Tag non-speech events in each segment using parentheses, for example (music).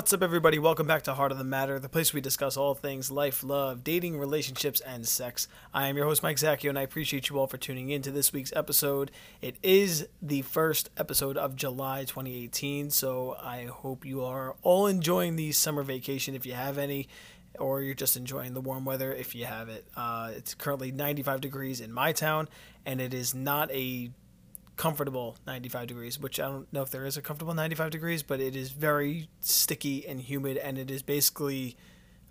What's up, everybody? Welcome back to Heart of the Matter, the place we discuss all things life, love, dating, relationships, and sex. I am your host, Mike Zacchio, and I appreciate you all for tuning in to this week's episode. It is the first episode of July 2018, so I hope you are all enjoying the summer vacation if you have any, or you're just enjoying the warm weather if you have it. Uh, it's currently 95 degrees in my town, and it is not a comfortable 95 degrees, which I don't know if there is a comfortable 95 degrees, but it is very sticky and humid, and it is basically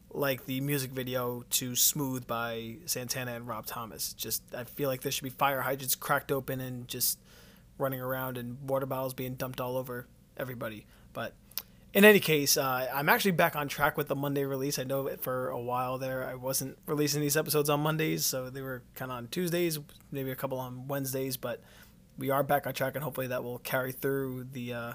like the music video to Smooth by Santana and Rob Thomas. Just, I feel like there should be fire hydrants cracked open and just running around and water bottles being dumped all over everybody. But in any case, uh, I'm actually back on track with the Monday release. I know for a while there I wasn't releasing these episodes on Mondays, so they were kind of on Tuesdays, maybe a couple on Wednesdays, but we are back on track, and hopefully that will carry through the uh,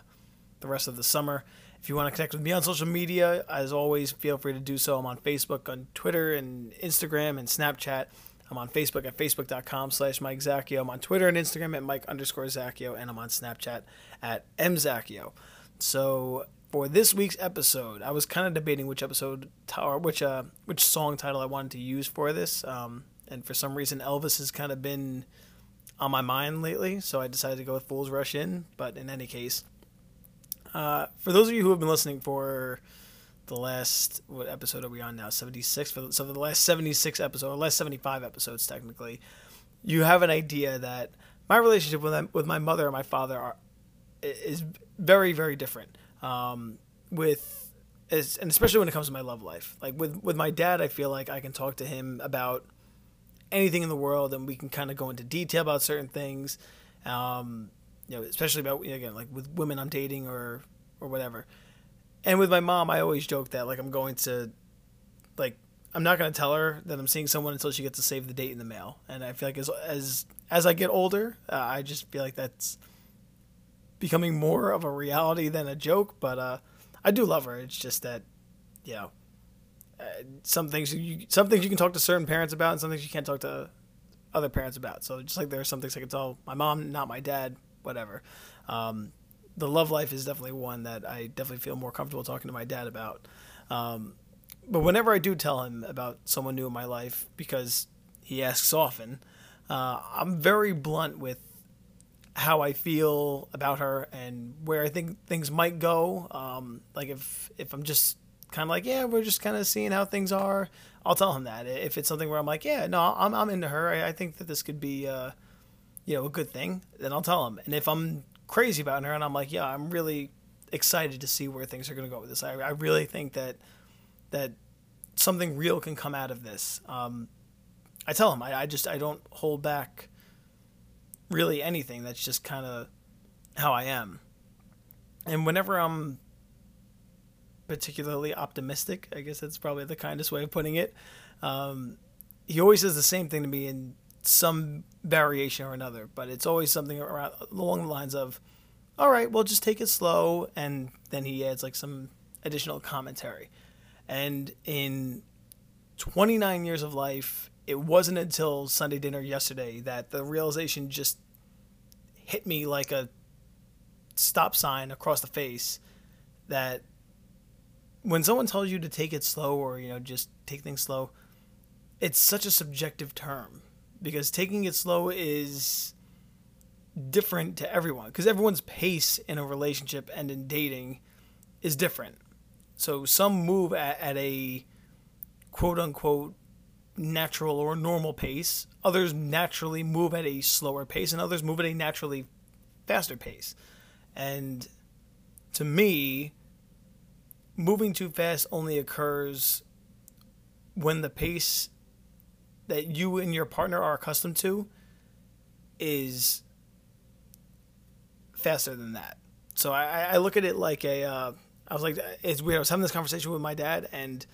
the rest of the summer. If you want to connect with me on social media, as always, feel free to do so. I'm on Facebook, on Twitter, and Instagram, and Snapchat. I'm on Facebook at facebook.com slash Mike Zacchio. I'm on Twitter and Instagram at Mike underscore Zacchio, and I'm on Snapchat at mzacchio. So for this week's episode, I was kind of debating which episode or which uh which song title I wanted to use for this. Um, and for some reason, Elvis has kind of been on my mind lately, so I decided to go with Fools Rush In. But in any case, uh, for those of you who have been listening for the last what episode are we on now? Seventy six. For so for the last seventy six episodes, or last seventy five episodes technically, you have an idea that my relationship with them, with my mother and my father are is very very different. Um, with and especially when it comes to my love life. Like with with my dad, I feel like I can talk to him about anything in the world, and we can kind of go into detail about certain things. Um, you know, especially about again like with women I'm dating or or whatever. And with my mom, I always joke that like I'm going to like I'm not going to tell her that I'm seeing someone until she gets to save the date in the mail. And I feel like as as as I get older, uh, I just feel like that's becoming more of a reality than a joke. But uh, I do love her. It's just that, you know, some things you some things you can talk to certain parents about, and some things you can't talk to other parents about. So just like there are some things I can tell my mom, not my dad, whatever. Um, the love life is definitely one that I definitely feel more comfortable talking to my dad about. Um, but whenever I do tell him about someone new in my life, because he asks often, uh, I'm very blunt with how I feel about her and where I think things might go. Um, like if if I'm just kind of like, yeah, we're just kind of seeing how things are. I'll tell him that. If it's something where I'm like, yeah, no, I'm, I'm into her. I, I think that this could be, uh, you know, a good thing. Then I'll tell him. And if I'm crazy about her and I'm like, yeah, I'm really excited to see where things are going to go with this. I, I really think that that something real can come out of this. Um, I tell him. I, I just I don't hold back really anything. That's just kind of how I am. And whenever I'm particularly optimistic. I guess that's probably the kindest way of putting it. Um, he always says the same thing to me in some variation or another, but it's always something around along the lines of, "All right, well, just take it slow," and then he adds like some additional commentary. And in 29 years of life, it wasn't until Sunday dinner yesterday that the realization just hit me like a stop sign across the face that when someone tells you to take it slow or you know just take things slow it's such a subjective term because taking it slow is different to everyone because everyone's pace in a relationship and in dating is different. So some move at, at a quote unquote natural or normal pace others naturally move at a slower pace and others move at a naturally faster pace. And to me moving too fast only occurs when the pace that you and your partner are accustomed to is faster than that. So I, I look at it like a. Uh, I was like, it's weird. I was having this conversation with my dad, and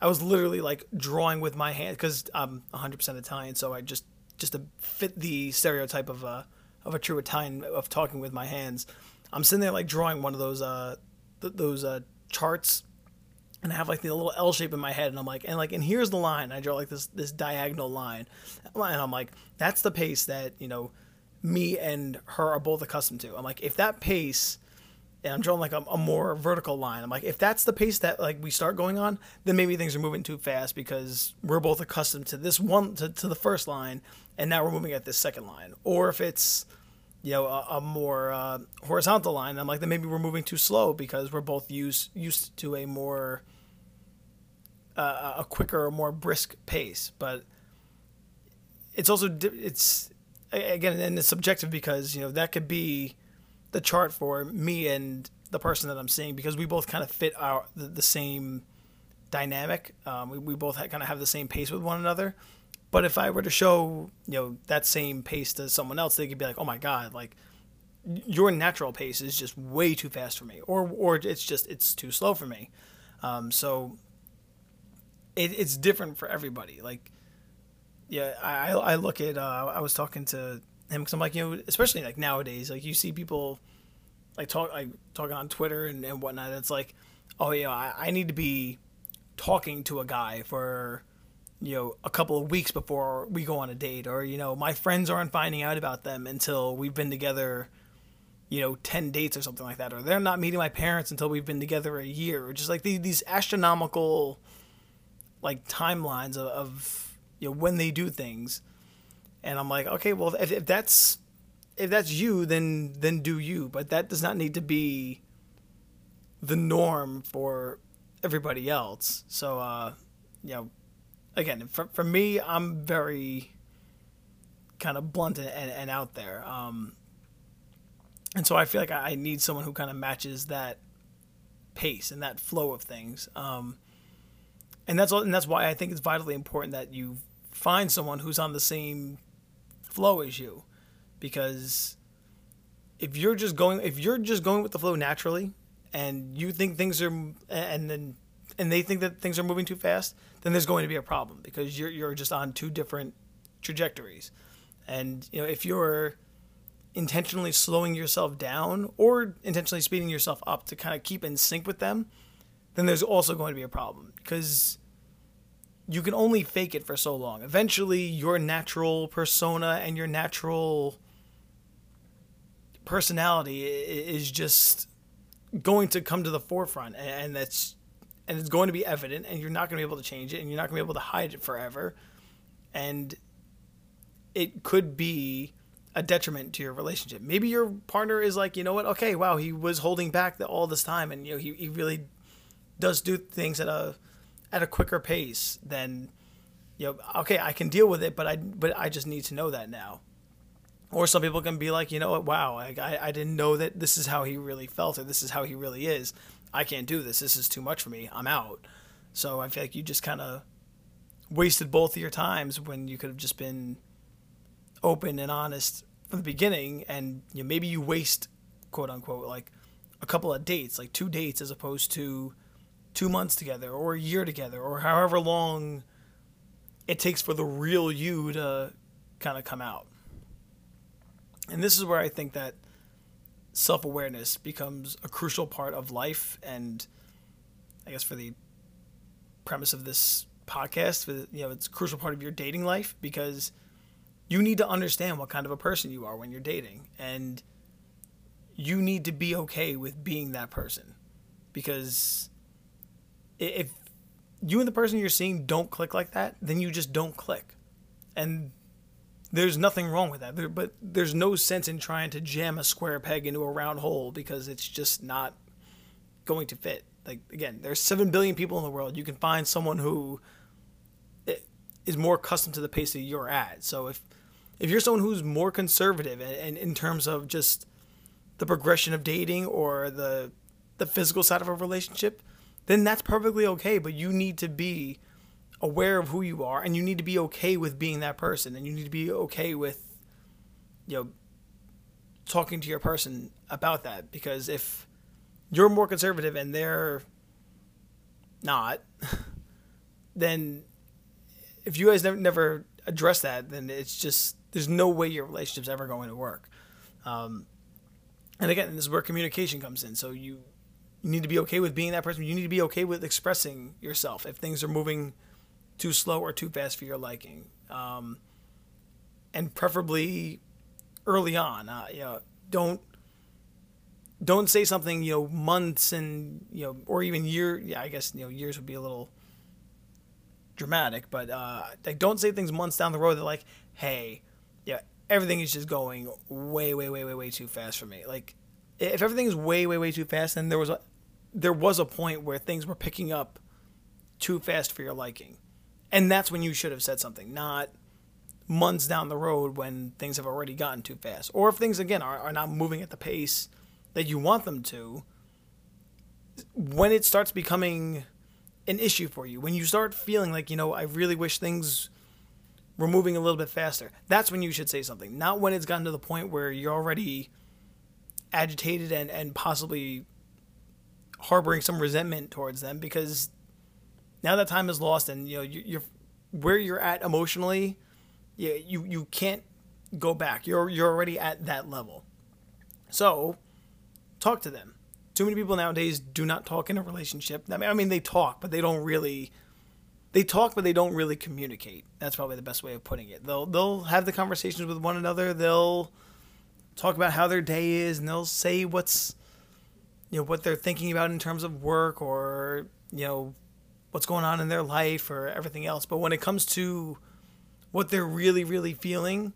I was literally like drawing with my hand because I'm 100% Italian. So I just just to fit the stereotype of a of a true Italian of talking with my hands. I'm sitting there like drawing one of those uh th- those uh charts and I have like the little L shape in my head, and I'm like, and like, and here's the line. I draw like this this diagonal line, and I'm like, that's the pace that you know, me and her are both accustomed to. I'm like, if that pace and I'm drawing like a, a, more vertical line. I'm like, if that's the pace that like we start going on, then maybe things are moving too fast because we're both accustomed to this one to, to the first line, and now we're moving at this second line. Or if it's you know a, a more uh, horizontal line, I'm like, then maybe we're moving too slow because we're both used used to a more uh, a quicker, more brisk pace. But it's also it's again and it's subjective because you know that could be the chart for me and the person that I'm seeing because we both kind of fit our the, the same dynamic. Um, we, we both kind of have the same pace with one another. But if I were to show you know that same pace to someone else, they could be like, "Oh my god, like your natural pace is just way too fast for me," or or it's just it's too slow for me. Um, so it, it's different for everybody. Like, yeah, I I look at uh, I was talking to him because I'm like, you know, especially like nowadays, like you see people like talk like talking on Twitter and, and whatnot. It's like, oh yeah, I, I need to be talking to a guy for you know a couple of weeks before we go on a date, or you know, my friends aren't finding out about them until we've been together. You know, ten dates or something like that, or they're not meeting my parents until we've been together a year, or just like these, these astronomical, like timelines of, of you know when they do things and I'm like, okay, well, if, if that's if that's you, then then do you. But that does not need to be the norm for everybody else. So, uh, you know, again, for for me, I'm very kind of blunt and, and out there. Um, and so I feel like I need someone who kind of matches that pace and that flow of things. Um, and that's all, and that's why I think it's vitally important that you find someone who's on the same flow as you because if you're just going if you're just going with the flow naturally and you think things are and then and they think that things are moving too fast then there's going to be a problem because you're you're just on two different trajectories and you know if you're intentionally slowing yourself down or intentionally speeding yourself up to kind of keep in sync with them then there's also going to be a problem because you can only fake it for so long. Eventually, your natural persona and your natural personality is just going to come to the forefront, and that's and it's going to be evident, and you're not going to be able to change it, and you're not going to be able to hide it forever, and it could be a detriment to your relationship. Maybe your partner is like, you know what? Okay, wow, he was holding back all this time, and you know he he really does do things at a at a quicker pace than you know okay i can deal with it but i but i just need to know that now or some people can be like you know what wow I, I, I didn't know that this is how he really felt or this is how he really is i can't do this. This is too much for me. I'm out. So i feel like you just kind of wasted both of your times when you could have just been open and honest from the beginning and you know, maybe you waste quote unquote like a couple of dates like two dates as opposed to two months together or a year together or however long it takes for the real you to kind of come out. And this is where I think that self awareness becomes a crucial part of life. And I guess for the premise of this podcast, you know, it's a crucial part of your dating life because you need to understand what kind of a person you are when you're dating. And you need to be okay with being that person because if you and the person you're seeing don't click like that, then you just don't click. And there's nothing wrong with that. There, but there's no sense in trying to jam a square peg into a round hole because it's just not going to fit. Like again, there's 7 billion people in the world. You can find someone who is more accustomed to the pace that you're at. So if if you're someone who's more conservative and, and in terms of just the progression of dating or the the physical side of a relationship, then that's perfectly okay. But you need to be aware of who you are and you need to be okay with being that person and you need to be okay with, you know, talking to your person about that. Because if you're more conservative and they're not, (laughs) then if you guys never, address that, then it's just, there's no way your relationship's ever going to work. Um, and again, this is where communication comes in. So you you need to be okay with being that person. You need to be okay with expressing yourself if things are moving too slow or too fast for your liking. Um, and preferably early on. Uh, you know, don't don't say something you know months and you know or even year yeah i guess you know years would be a little dramatic but uh like don't say things months down the road that like hey yeah everything is just going way way way way way too fast for me like if everything is way way way too fast then there was a there was a point where things were picking up too fast for your liking and that's when you should have said something not months down the road when things have already gotten too fast or if things again are, are not moving at the pace that you want them to, when it starts becoming an issue for you, when you start feeling like, you know, I really wish things were moving a little bit faster, that's when you should say something. Not when it's gotten to the point where you're already agitated and, and possibly harboring some resentment towards them because now that time is lost and you know you, you're where you're at emotionally you, you you can't go back you're you're already at that level so talk to them. Too many people nowadays do not talk in a relationship. I mean, I mean they talk, but they don't really. They talk, but they don't really communicate. That's probably the best way of putting it. They'll they'll have the conversations with one another. They'll talk about how their day is, and they'll say what's you know what they're thinking about in terms of work or you know what's going on in their life or everything else. But when it comes to what they're really really feeling,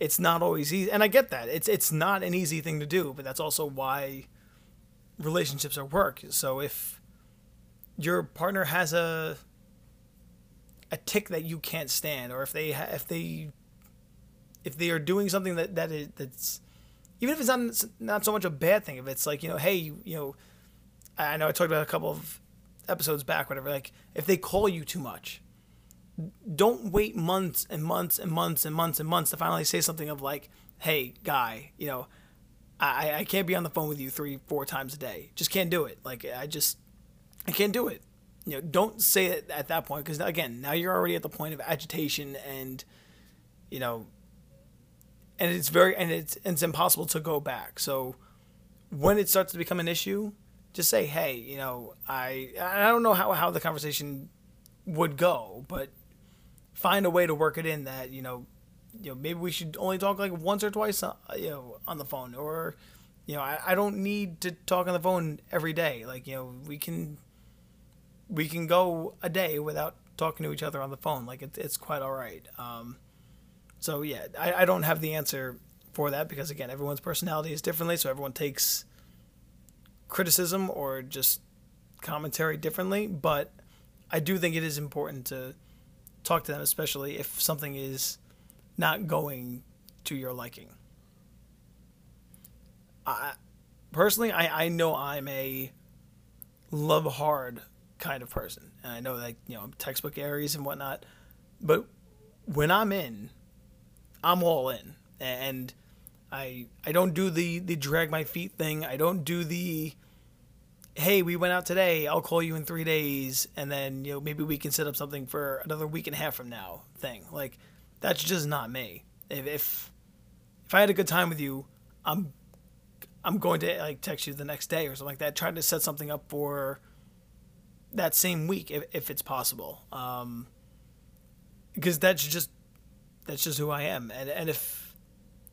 it's not always easy. And i get that. It's it's not an easy thing to do but that's also why relationships are work. So if your partner has a a tick that you can't stand or if they ha- if they if they are doing something that that is that's even if it's not not so much a bad thing if it's like you know hey you, you know i know i talked about a couple of episodes back whatever like if they call you too much don't wait months and months and months and months and months to finally say something of like, hey, guy, you know, I, I can't be on the phone with you three, four times a day. Just can't do it. Like, I just, I can't do it. You know, don't say it at that point because, again, now you're already at the point of agitation and, you know, and it's very, and it's, it's impossible to go back. So when it starts to become an issue, just say, hey, you know, I, I don't know how, how the conversation would go, but find a way to work it in that you know you know maybe we should only talk like once or twice uh, you know on the phone or you know I, I don't need to talk on the phone every day. Like you know we can we can go a day without talking to each other on the phone. Like it, it's quite all right. Um, so yeah I, I don't have the answer for that because again everyone's personality is differently so everyone takes criticism or just commentary differently but i do think it is important to talk to them, especially if something is not going to your liking. I personally, I, I know I'm a love hard kind of person, and I know that you know textbook Aries and whatnot, but when I'm in, I'm all in, and I I don't do the the drag my feet thing. I don't do the hey, we went out today. I'll call you in three days, and then you know maybe we can set up something for another week and a half from now. Thing like that's just not me. If if, if I had a good time with you, I'm I'm going to like text you the next day or something like that. Trying to set something up for that same week if if it's possible. Um, because that's just that's just who I am, and and if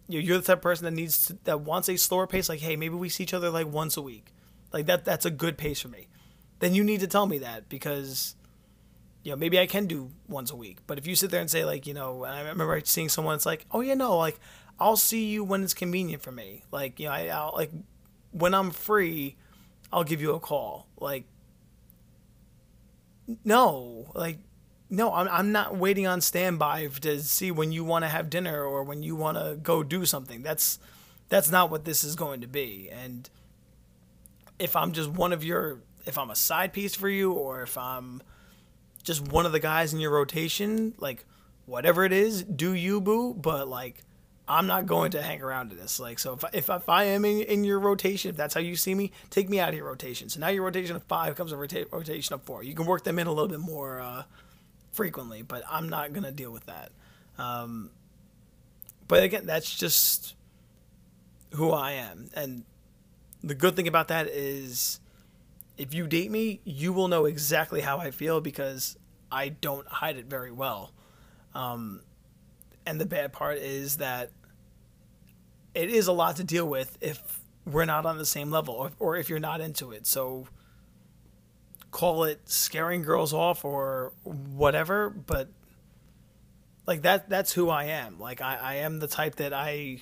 you're the type of person that needs to, that wants a slower pace, like hey, maybe we see each other like once a week like that that's a good pace for me. Then you need to tell me that because you know, maybe I can do once a week. But if you sit there and say like, you know, I remember seeing someone it's like, "Oh yeah, no, like I'll see you when it's convenient for me." Like, you know, I I'll, like when I'm free, I'll give you a call. Like no, like no, I'm I'm not waiting on standby to see when you want to have dinner or when you want to go do something. That's that's not what this is going to be. And if I'm just one of your, if I'm a side piece for you, or if I'm just one of the guys in your rotation, like whatever it is, do you boo? But like, I'm not going to hang around to this. Like, so if, if, if I am in, in your rotation, if that's how you see me, take me out of your rotation. So now your rotation of five comes a rota- rotation of four. You can work them in a little bit more uh, frequently, but I'm not going to deal with that. Um, but again, that's just who I am. And the good thing about that is if you date me, you will know exactly how I feel because I don't hide it very well. Um, and the bad part is that it is a lot to deal with if we're not on the same level or, or if you're not into it. So call it scaring girls off or whatever, but like that that's who I am. Like I, I am the type that I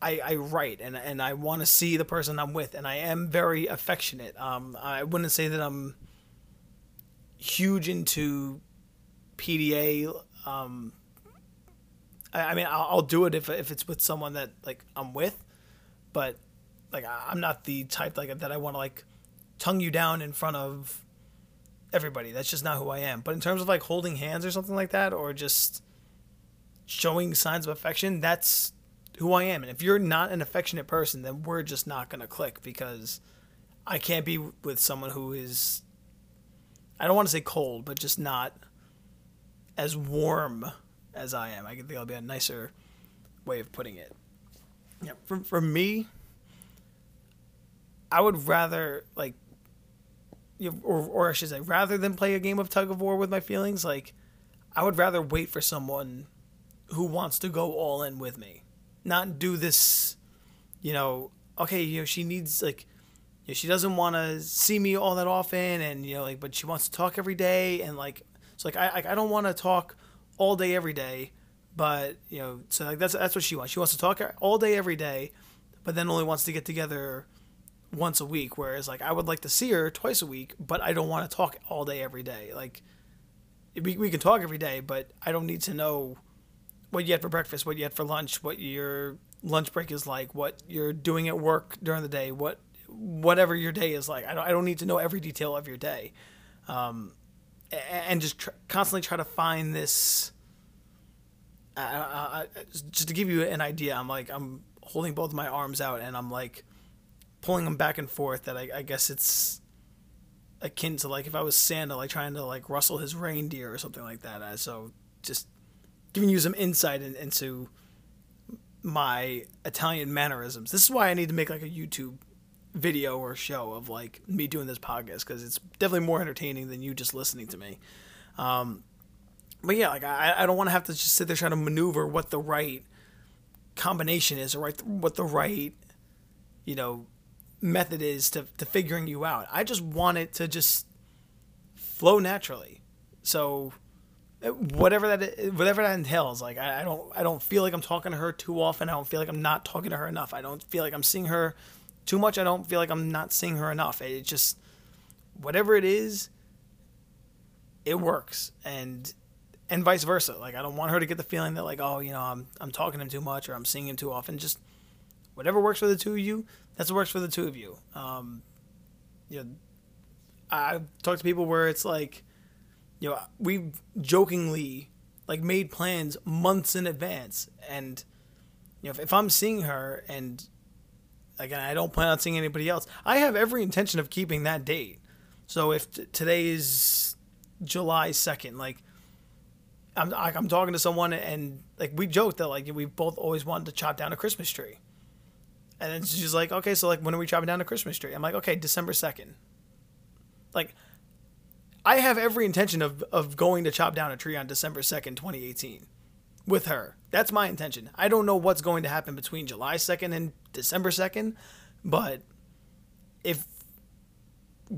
I, I write and and I want to see the person I'm with and I am very affectionate. Um I wouldn't say that I'm huge into PDA um I, I mean I'll, I'll do it if if it's with someone that like I'm with, but like I'm not the type like that I want to like tongue you down in front of everybody. That's just not who I am. But in terms of like holding hands or something like that, or just showing signs of affection, that's who I am. And if you're not an affectionate person, then we're just not going to click because I can't be with someone who is, I don't want to say cold, but just not as warm as I am. I think that'll be a nicer way of putting it. Yeah, for, for me, I would rather like or, or I should say, rather than play a game of tug of war with my feelings, like I would rather wait for someone who wants to go all in with me, not do this. You know, okay, you know, she needs like, you know, she doesn't want to see me all that often, and you know, like, but she wants to talk every day, and like, it's like I I don't want to talk all day every day, but you know, so like that's that's what she wants. She wants to talk all day every day, but then only wants to get together once a week whereas like i would like to see her twice a week but i don't want to talk all day every day like we, we can talk every day but i don't need to know what you had for breakfast what you had for lunch what your lunch break is like what you're doing at work during the day what whatever your day is like i don't, I don't need to know every detail of your day um, and just tr- constantly try to find this uh, uh, just to give you an idea i'm like i'm holding both my arms out and i'm like pulling them back and forth that I, I guess it's akin to like if I was Santa like trying to like rustle his reindeer or something like that. Uh, so just giving you some insight in, into my Italian mannerisms. This is why I need to make like a YouTube video or show of like me doing this podcast because it's definitely more entertaining than you just listening to me. Um, but yeah, like I, I don't want to have to just sit there trying to maneuver what the right combination is or right what the right you know method is to, to figuring you out. I just want it to just flow naturally. So whatever that whatever that entails, like I, I don't I don't feel like I'm talking to her too often. I don't feel like I'm not talking to her enough. I don't feel like I'm seeing her too much. I don't feel like I'm not seeing her enough. It just whatever it is, it works and and vice versa. Like I don't want her to get the feeling that like oh you know I'm I'm talking to him too much or I'm seeing him too often. Just whatever works for the two of you, that's what works for the two of you. Um, you know, I've talked to people where it's like, you know, we jokingly like made plans months in advance, and you know, if, if I'm seeing her and again, I don't plan on seeing anybody else, I have every intention of keeping that date. So if t- today is July second, like. I'm, I'm talking to someone and like we joked that like we both always wanted to chop down a Christmas tree. And then she's like, okay, so like when are we chopping down a Christmas tree? I'm like, okay, December 2nd. Like, I have every intention of, of going to chop down a tree on December 2nd, 2018 with her. That's my intention. I don't know what's going to happen between July 2nd and December 2nd, but if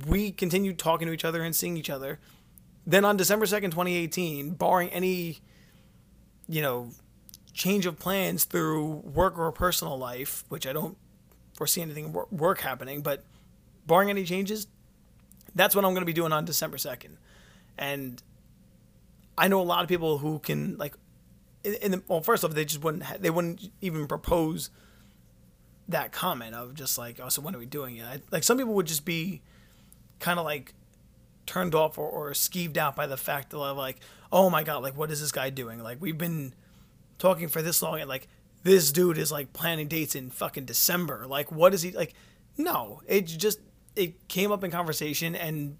we continue talking to each other and seeing each other, then on December 2nd, 2018, barring any, you know, change of plans through work or personal life, which I don't foresee anything work happening, but barring any changes, that's what I'm going to be doing on December 2nd. And I know a lot of people who can like in the, well first off they just wouldn't ha- they wouldn't even propose that comment of just like oh so when are we doing it I, like some people would just be kind of like turned off or, or skeeved out by the fact that like oh my god like what is this guy doing like we've been talking for this long and like this dude is like planning dates in fucking December. Like what is he like no, it's just it came up in conversation and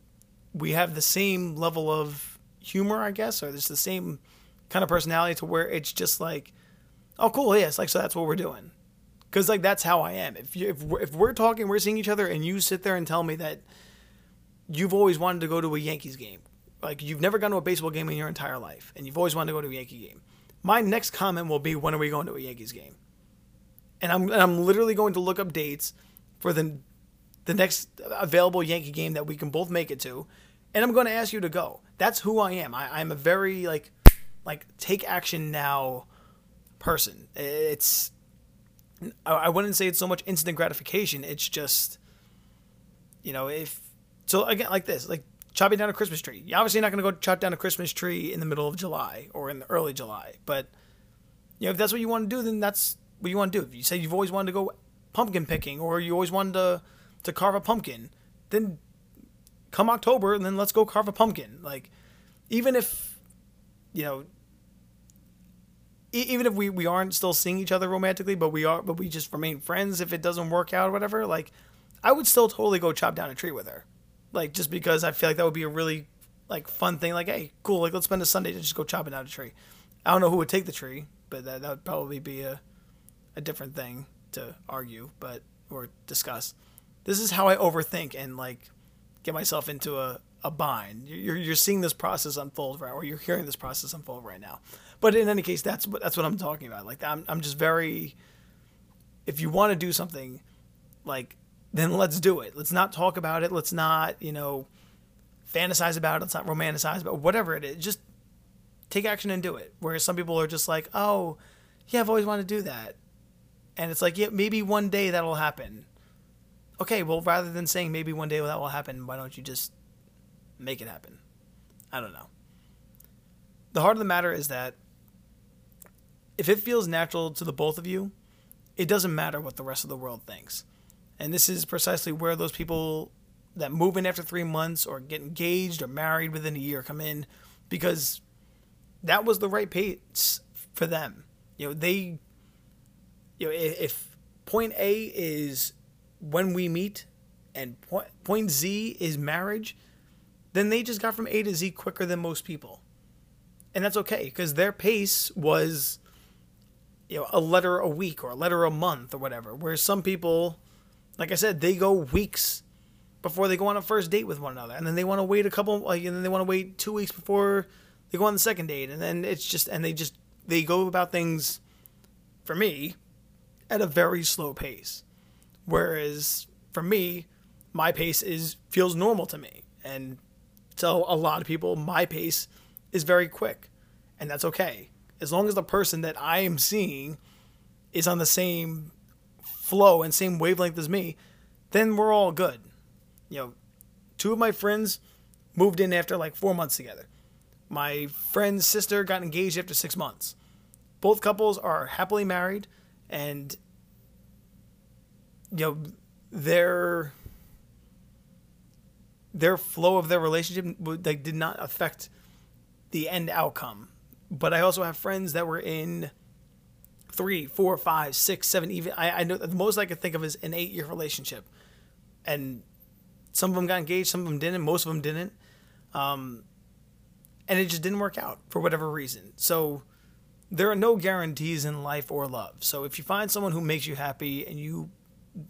we have the same level of humor, I guess, or there's the same kind of personality to where it's just like oh cool, yes, like so that's what we're doing. Cuz like that's how I am. If you if we're, if we're talking, we're seeing each other and you sit there and tell me that you've always wanted to go to a Yankees game. Like you've never gone to a baseball game in your entire life and you've always wanted to go to a Yankee game my next comment will be, when are we going to a Yankees game? and I'm and I'm literally going to look up dates for the the next available Yankee game that we can both make it to, and I'm going to ask you to go. That's who I am. I, I'm a very like like take action now person. It's I wouldn't say it's so much instant gratification. It's just you know if so again like this like chopping down a Christmas tree. You're obviously not going to go chop down a Christmas tree in the middle of July or in the early July, but you know if that's what you want to do, then that's what you want to do. If you say you've always wanted to go pumpkin picking or you always wanted to to carve a pumpkin, then come October and then let's go carve a pumpkin. Like even if you know even if we, we aren't still seeing each other romantically, but we are but we just remain friends if it doesn't work out or whatever, like I would still totally go chop down a tree with her. Like just because I feel like that would be a really like fun thing. Like, hey, cool, like let's spend a Sunday to just go chopping down a tree. I don't know who would take the tree, but that, that would probably be a a different thing to argue, but or discuss. This is how I overthink and like get myself into a, a bind. You're, you're seeing this process unfold right, or you're hearing this process unfold right now. But in any case, that's what that's what I'm talking about. Like I'm I'm just very. If you want to do something, like then let's do it. Let's not talk about it. Let's not you know fantasize about it. Let's not romanticize about whatever it is. Just take action and do it. Whereas some people are just like, oh, yeah, I've always wanted to do that and it's like yeah maybe one day that'll happen okay well rather than saying maybe one day that will happen why don't you just make it happen? I don't know. The heart of the matter is that if it feels natural to the both of you it doesn't matter what the rest of the world thinks. And this is precisely where those people that move in after three months or get engaged or married within a year come in because that was the right pace for them. You know they you know, if point A is when we meet and point, point Z is marriage, then they just got from A to Z quicker than most people. And that's okay because their pace was you know a letter a week or a letter a month or whatever. Whereas some people, like I said, they go weeks before they go on a first date with one another, and then they want to wait a couple, like, and then they want to wait two weeks before they go on the second date, and then it's just, and they just they go about things. For me, at a very slow pace. Whereas for me, my pace is feels normal to me. And so a lot of people, my pace is very quick. And that's okay. As long as the person that I am seeing is on the same flow and same wavelength as me, then we're all good. You know, two of my friends moved in after like four months together. My friend's sister got engaged after six months. Both couples are happily married and you know their their flow of their relationship like did not affect the end outcome. But I also have friends that were in three, four, five, six, seven, even I, I know the most I could think of is an eight year relationship. And some of them got engaged, some of them didn't, most of them didn't. Um, and it just didn't work out for whatever reason. So there are no guarantees in life or love. So if you find someone who makes you happy and you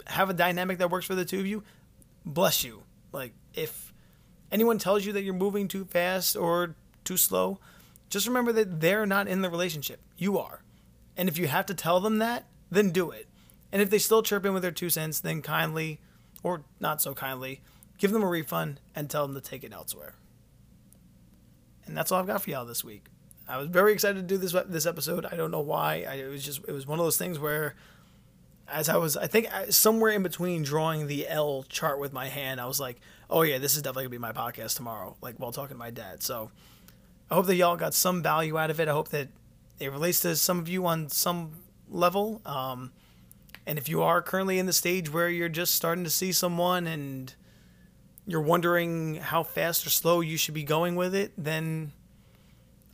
have a dynamic that works for the two of you, bless you. Like if anyone tells you that you're moving too fast or too slow, just remember that they're not in the relationship. You are. And if you have to tell them that, then do it. And if they still chirp in with their two cents, then kindly or not so kindly give them a refund and tell them to take it elsewhere. And that's all I've got for y'all this week. I was very excited to do this this episode. I don't know why. I, it was just it was one of those things where, as I was, I think somewhere in between drawing the L chart with my hand, I was like, oh yeah, this is definitely gonna be my podcast tomorrow, like while talking to my dad. So I hope that y'all got some value out of it. I hope that it relates to some of you on some level. Um, and if you are currently in the stage where you're just starting to see someone and you're wondering how fast or slow you should be going with it, then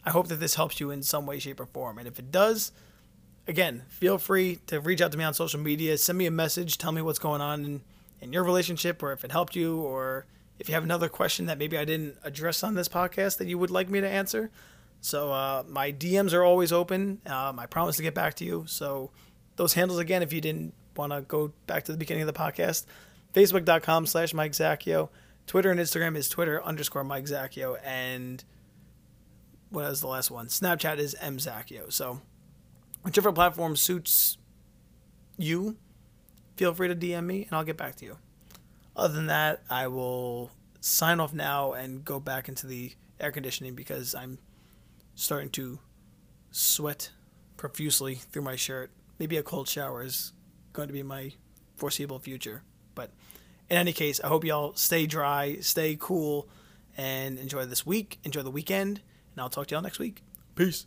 I hope that this helps you in some way, shape, or form. And if it does, again, feel free to reach out to me on social media, send me a message, tell me what's going on in, in your relationship, or if it helped you, or if you have another question that maybe I didn't address on this podcast that you would like me to answer. So uh, my DMs are always open. Um, I promise to get back to you. So those handles again, if you didn't want to go back to the beginning of the podcast, facebook.com slash Mike Zacchio. Twitter and Instagram is Twitter underscore Mike Zacchio. And what is the last one? Snapchat is mzacchio. So whichever platform suits you, feel free to DM me and I'll get back to you. Other than that, I will sign off now and go back into the air conditioning because I'm starting to sweat profusely through my shirt. Maybe a cold shower is going to be my foreseeable future. But in any case, I hope y'all stay dry, stay cool, and enjoy this week, enjoy the weekend, and I'll talk to y'all next week. Peace.